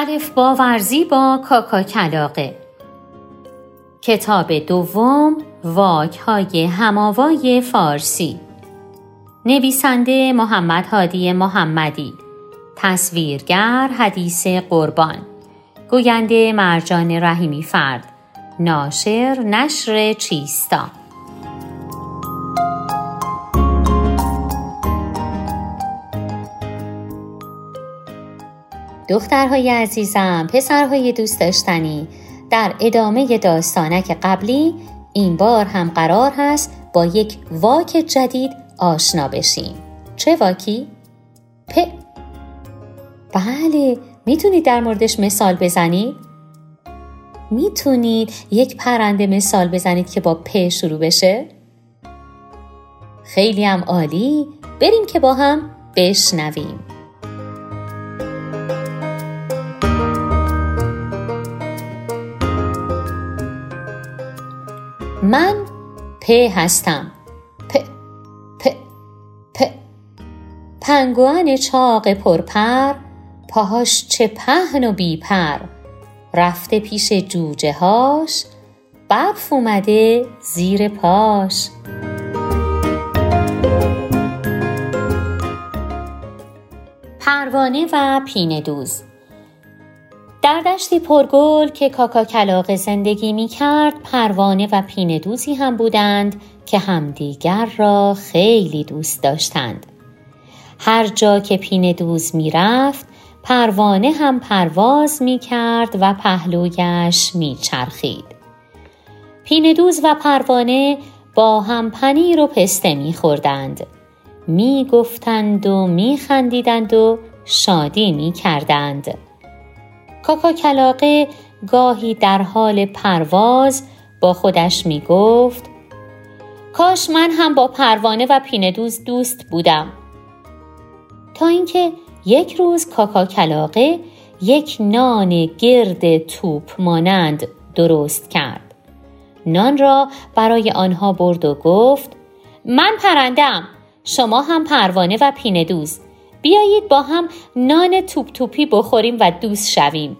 الف با ورزی با کاکا کلاقه. کتاب دوم واک های هماوای فارسی. نویسنده محمد هادی محمدی. تصویرگر حدیث قربان. گوینده مرجان رحیمی فرد. ناشر نشر چیستا. دخترهای عزیزم پسرهای دوست داشتنی در ادامه داستانک قبلی این بار هم قرار هست با یک واک جدید آشنا بشیم چه واکی؟ پ بله می‌تونید در موردش مثال بزنید؟ می‌تونید یک پرنده مثال بزنید که با پ شروع بشه؟ خیلی هم عالی بریم که با هم بشنویم من پ هستم. پ پ پ. پنگوان چاق پرپر پاهاش چه پهن و بیپر. رفته پیش جوجه هاش برف اومده زیر پاش. پروانه و پینه دوز در دشتی پرگل که کاکا کلاق زندگی می کرد پروانه و پینه دوزی هم بودند که همدیگر را خیلی دوست داشتند. هر جا که پینه دوز می رفت پروانه هم پرواز می کرد و پهلویش می چرخید. پینه دوز و پروانه با هم پنیر و پسته می خوردند. می گفتند و می خندیدند و شادی می کردند. کاکا کلاقه گاهی در حال پرواز با خودش می گفت کاش من هم با پروانه و پیندوز دوست بودم. تا اینکه یک روز کاکا کلاقه یک نان گرد توپ مانند درست کرد. نان را برای آنها برد و گفت من پرندم شما هم پروانه و پیندوز بیایید با هم نان توپ توپی بخوریم و دوست شویم.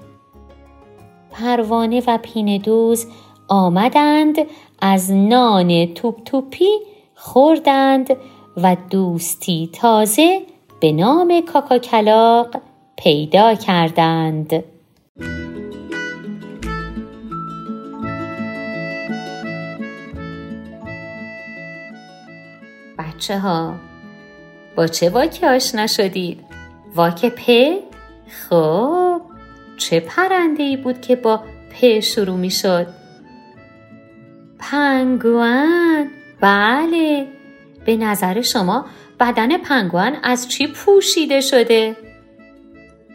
پروانه و پینه دوز آمدند از نان توپ توپی خوردند و دوستی تازه به نام کاکاکلاق پیدا کردند. بچه ها با چه واکی آشنا شدید؟ واک پ؟ خب چه پرنده ای بود که با پ شروع می شد؟ پنگوان بله به نظر شما بدن پنگوان از چی پوشیده شده؟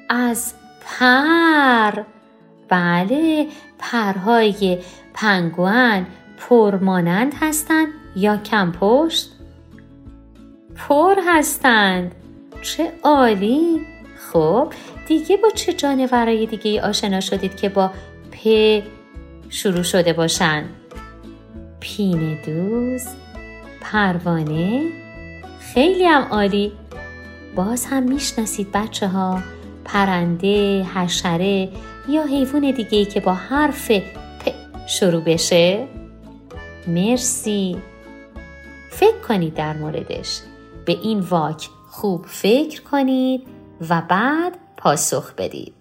از پر بله پرهای پنگوان پرمانند هستند یا کم پشت؟ پر هستند. چه عالی. خب دیگه با چه جانورای دیگه آشنا شدید که با پ شروع شده باشن؟ پینه دوز پروانه. خیلی هم عالی. باز هم می‌شناسید بچه ها پرنده حشره یا حیوان دیگه که با حرف پ شروع بشه؟ مرسی. فکر کنید در موردش. به این واک خوب فکر کنید و بعد پاسخ بدید.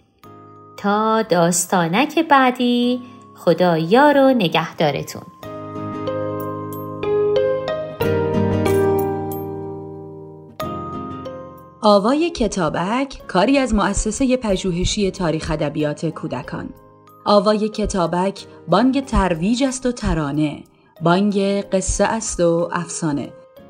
تا داستانک بعدی خدا یار و نگهدارتون. آوای کتابک کاری از مؤسسه پژوهشی تاریخ ادبیات کودکان. آوای کتابک بانگ ترویج است و ترانه بانگ قصه است و افسانه.